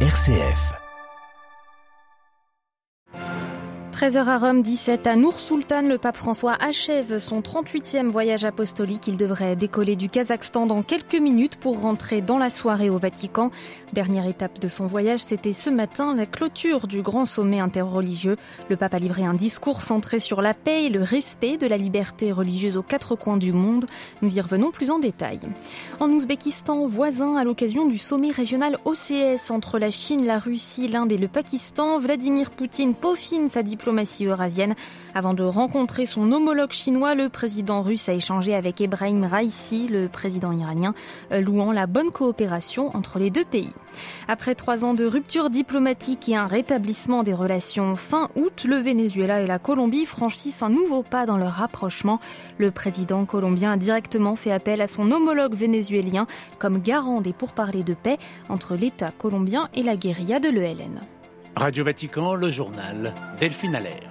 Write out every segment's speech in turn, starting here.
RCF. 13h à Rome, 17 à Nour Sultan, le pape François achève son 38e voyage apostolique. Il devrait décoller du Kazakhstan dans quelques minutes pour rentrer dans la soirée au Vatican. Dernière étape de son voyage, c'était ce matin la clôture du grand sommet interreligieux. Le pape a livré un discours centré sur la paix et le respect de la liberté religieuse aux quatre coins du monde. Nous y revenons plus en détail. En Ouzbékistan, voisin à l'occasion du sommet régional OCS entre la Chine, la Russie, l'Inde et le Pakistan, Vladimir Poutine peaufine sa diplomatie diplomatie eurasienne. Avant de rencontrer son homologue chinois, le président russe a échangé avec Ebrahim Raisi, le président iranien, euh, louant la bonne coopération entre les deux pays. Après trois ans de rupture diplomatique et un rétablissement des relations fin août, le Venezuela et la Colombie franchissent un nouveau pas dans leur rapprochement. Le président colombien a directement fait appel à son homologue vénézuélien comme garant des pourparlers de paix entre l'État colombien et la guérilla de l'ELN. Radio Vatican, le journal Delphine Allaire.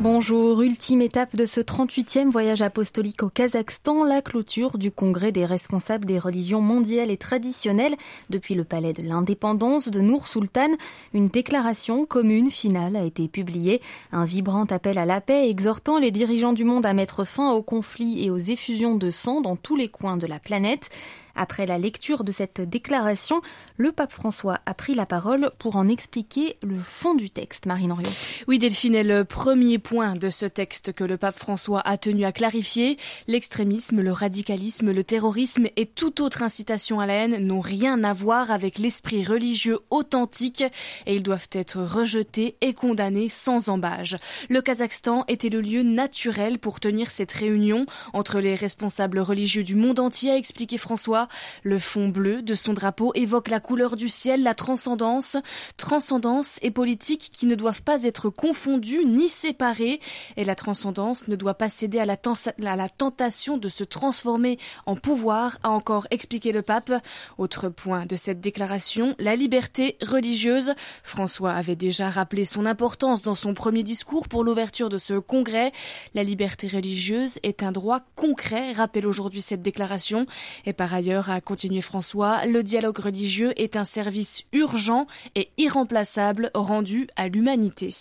Bonjour, ultime étape de ce 38e voyage apostolique au Kazakhstan, la clôture du congrès des responsables des religions mondiales et traditionnelles depuis le palais de l'indépendance de Nour Sultan. Une déclaration commune finale a été publiée, un vibrant appel à la paix exhortant les dirigeants du monde à mettre fin aux conflits et aux effusions de sang dans tous les coins de la planète. Après la lecture de cette déclaration, le pape François a pris la parole pour en expliquer le fond du texte. Marine Henriot. Oui, Delphine est le premier point de ce texte que le pape François a tenu à clarifier. L'extrémisme, le radicalisme, le terrorisme et toute autre incitation à la haine n'ont rien à voir avec l'esprit religieux authentique et ils doivent être rejetés et condamnés sans embâge. Le Kazakhstan était le lieu naturel pour tenir cette réunion entre les responsables religieux du monde entier, a expliqué François. Le fond bleu de son drapeau évoque la couleur du ciel, la transcendance, transcendance et politique qui ne doivent pas être confondues ni séparées. Et la transcendance ne doit pas céder à la, à la tentation de se transformer en pouvoir, a encore expliqué le pape. Autre point de cette déclaration, la liberté religieuse. François avait déjà rappelé son importance dans son premier discours pour l'ouverture de ce congrès. La liberté religieuse est un droit concret, rappelle aujourd'hui cette déclaration. Et par ailleurs, a continué François, le dialogue religieux est un service urgent et irremplaçable rendu à l'humanité.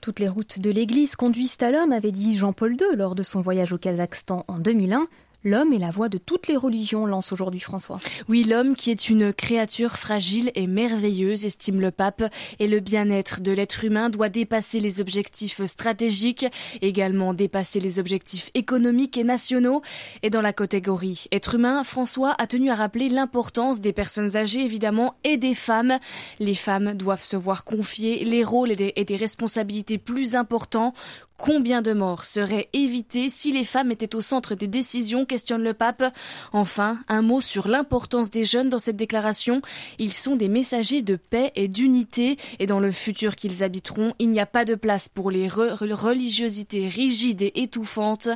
Toutes les routes de l'Église conduisent à l'homme, avait dit Jean-Paul II lors de son voyage au Kazakhstan en 2001. L'homme est la voix de toutes les religions, lance aujourd'hui François. Oui, l'homme qui est une créature fragile et merveilleuse, estime le pape, et le bien-être de l'être humain doit dépasser les objectifs stratégiques, également dépasser les objectifs économiques et nationaux. Et dans la catégorie être humain, François a tenu à rappeler l'importance des personnes âgées, évidemment, et des femmes. Les femmes doivent se voir confier les rôles et des, et des responsabilités plus importants Combien de morts seraient évitées si les femmes étaient au centre des décisions questionne le pape. Enfin, un mot sur l'importance des jeunes dans cette déclaration. Ils sont des messagers de paix et d'unité et dans le futur qu'ils habiteront, il n'y a pas de place pour les religiosités rigides et étouffantes.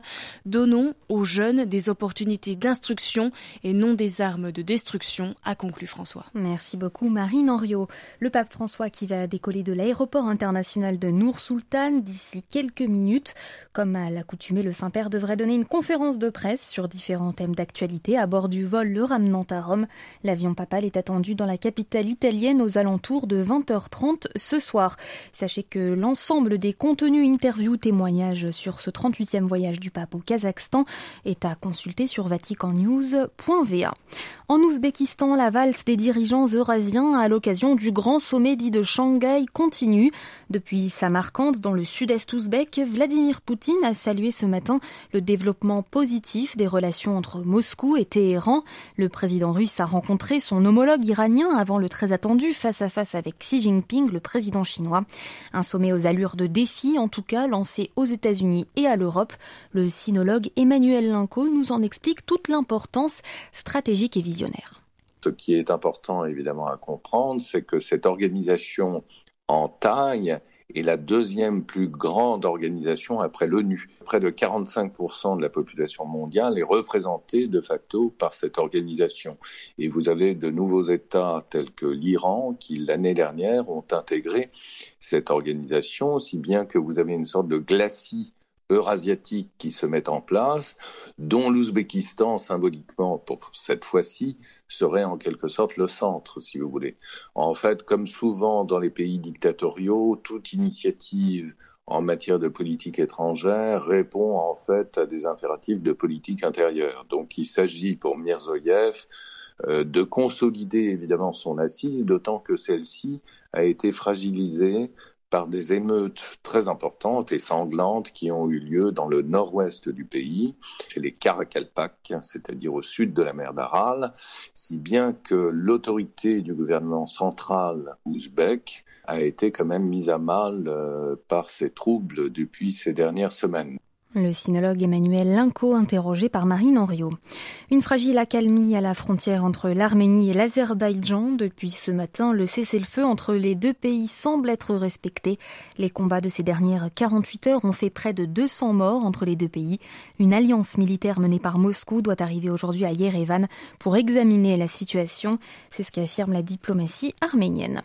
Donnons aux jeunes des opportunités d'instruction et non des armes de destruction, a conclu François. Merci beaucoup Marine Henriot. Le pape François qui va décoller de l'aéroport international de Nour Sultan d'ici quelques Comme à l'accoutumée, le Saint-Père devrait donner une conférence de presse sur différents thèmes d'actualité à bord du vol le ramenant à Rome. L'avion papal est attendu dans la capitale italienne aux alentours de 20h30 ce soir. Sachez que l'ensemble des contenus, interviews, témoignages sur ce 38e voyage du pape au Kazakhstan est à consulter sur vaticannews.va. En Ouzbékistan, la valse des dirigeants eurasiens à l'occasion du grand sommet dit de Shanghai continue. Depuis Samarkand, dans le sud-est ouzbek, Vladimir Poutine a salué ce matin le développement positif des relations entre Moscou et Téhéran. Le président russe a rencontré son homologue iranien avant le très attendu face-à-face avec Xi Jinping, le président chinois. Un sommet aux allures de défi, en tout cas, lancé aux États-Unis et à l'Europe. Le sinologue Emmanuel Linco nous en explique toute l'importance stratégique et visionnaire. Ce qui est important évidemment à comprendre, c'est que cette organisation en taille est la deuxième plus grande organisation après l'ONU. Près de 45% de la population mondiale est représentée de facto par cette organisation. Et vous avez de nouveaux États tels que l'Iran qui, l'année dernière, ont intégré cette organisation, si bien que vous avez une sorte de glacis eurasiatiques qui se mettent en place, dont l'Ouzbékistan, symboliquement, pour cette fois-ci, serait en quelque sorte le centre, si vous voulez. En fait, comme souvent dans les pays dictatoriaux, toute initiative en matière de politique étrangère répond en fait à des impératifs de politique intérieure. Donc il s'agit pour Mirzoyev euh, de consolider évidemment son assise, d'autant que celle-ci a été fragilisée par des émeutes très importantes et sanglantes qui ont eu lieu dans le nord-ouest du pays, chez les Karakalpak, c'est-à-dire au sud de la mer d'Aral, si bien que l'autorité du gouvernement central ouzbek a été quand même mise à mal euh, par ces troubles depuis ces dernières semaines. Le sinologue Emmanuel Linco, interrogé par Marine Henriot. Une fragile accalmie à la frontière entre l'Arménie et l'Azerbaïdjan. Depuis ce matin, le cessez-le-feu entre les deux pays semble être respecté. Les combats de ces dernières 48 heures ont fait près de 200 morts entre les deux pays. Une alliance militaire menée par Moscou doit arriver aujourd'hui à Yerevan pour examiner la situation. C'est ce qu'affirme la diplomatie arménienne.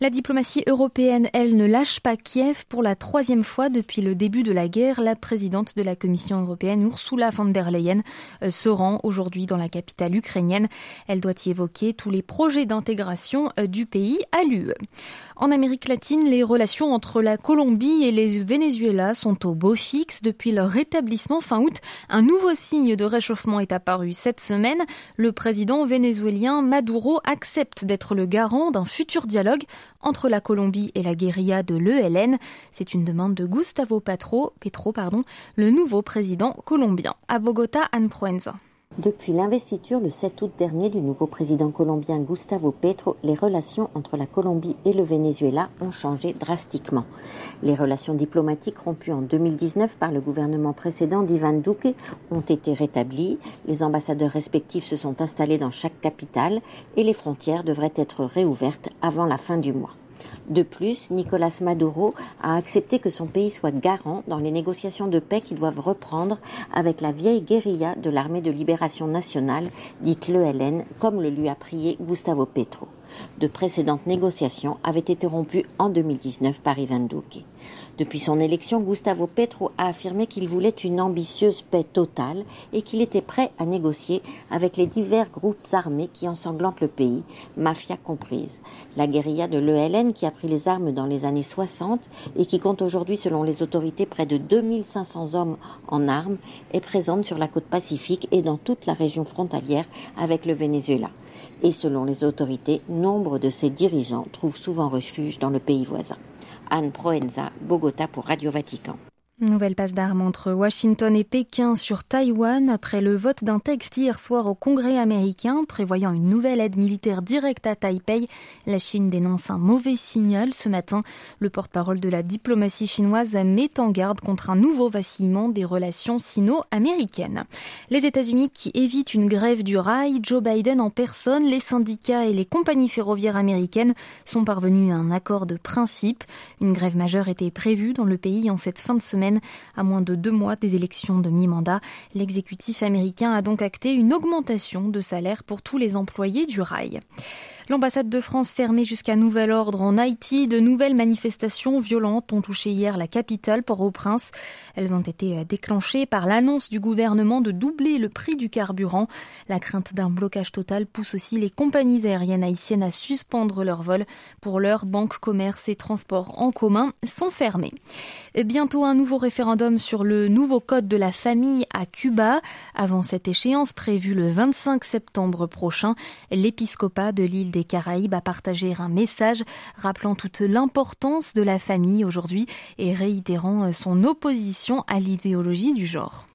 La diplomatie européenne, elle, ne lâche pas Kiev pour la troisième fois depuis le début de la guerre. La présidente de la Commission européenne, Ursula von der Leyen, euh, se rend aujourd'hui dans la capitale ukrainienne. Elle doit y évoquer tous les projets d'intégration euh, du pays à l'UE. En Amérique latine, les relations entre la Colombie et les Venezuela sont au beau fixe depuis leur rétablissement fin août. Un nouveau signe de réchauffement est apparu cette semaine. Le président vénézuélien Maduro accepte d'être le garant d'un futur dialogue entre la Colombie et la guérilla de l'ELN. C'est une demande de Gustavo Petro, Petro pardon, le nouveau président colombien. À Bogota, Anne Proenza. Depuis l'investiture le 7 août dernier du nouveau président colombien Gustavo Petro, les relations entre la Colombie et le Venezuela ont changé drastiquement. Les relations diplomatiques rompues en 2019 par le gouvernement précédent d'Ivan Duque ont été rétablies, les ambassadeurs respectifs se sont installés dans chaque capitale et les frontières devraient être réouvertes avant la fin du mois. De plus, Nicolas Maduro a accepté que son pays soit garant dans les négociations de paix qui doivent reprendre avec la vieille guérilla de l'armée de libération nationale, dite l'ELN, comme le lui a prié Gustavo Petro. De précédentes négociations avaient été rompues en 2019 par Ivan Duque. Depuis son élection, Gustavo Petro a affirmé qu'il voulait une ambitieuse paix totale et qu'il était prêt à négocier avec les divers groupes armés qui ensanglantent le pays, mafia comprise. La guérilla de l'ELN qui a pris les armes dans les années 60 et qui compte aujourd'hui, selon les autorités, près de 2500 hommes en armes, est présente sur la côte pacifique et dans toute la région frontalière avec le Venezuela. Et selon les autorités, nombre de ses dirigeants trouvent souvent refuge dans le pays voisin. Anne Proenza, Bogota pour Radio Vatican. Nouvelle passe d'armes entre Washington et Pékin sur Taïwan après le vote d'un texte hier soir au Congrès américain prévoyant une nouvelle aide militaire directe à Taipei. La Chine dénonce un mauvais signal ce matin. Le porte-parole de la diplomatie chinoise met en garde contre un nouveau vacillement des relations sino-américaines. Les États-Unis qui évitent une grève du rail, Joe Biden en personne, les syndicats et les compagnies ferroviaires américaines sont parvenus à un accord de principe. Une grève majeure était prévue dans le pays en cette fin de semaine à moins de deux mois des élections de mi-mandat. L'exécutif américain a donc acté une augmentation de salaire pour tous les employés du rail. L'ambassade de France fermée jusqu'à nouvel ordre en Haïti. De nouvelles manifestations violentes ont touché hier la capitale, Port-au-Prince. Elles ont été déclenchées par l'annonce du gouvernement de doubler le prix du carburant. La crainte d'un blocage total pousse aussi les compagnies aériennes haïtiennes à suspendre leurs vols. Pour l'heure, banques, commerces et transports en commun sont fermés. bientôt un nouveau référendum sur le nouveau code de la famille à Cuba. Avant cette échéance prévue le 25 septembre prochain, l'épiscopat de l'île des Caraïbes a partagé un message rappelant toute l'importance de la famille aujourd'hui et réitérant son opposition à l'idéologie du genre.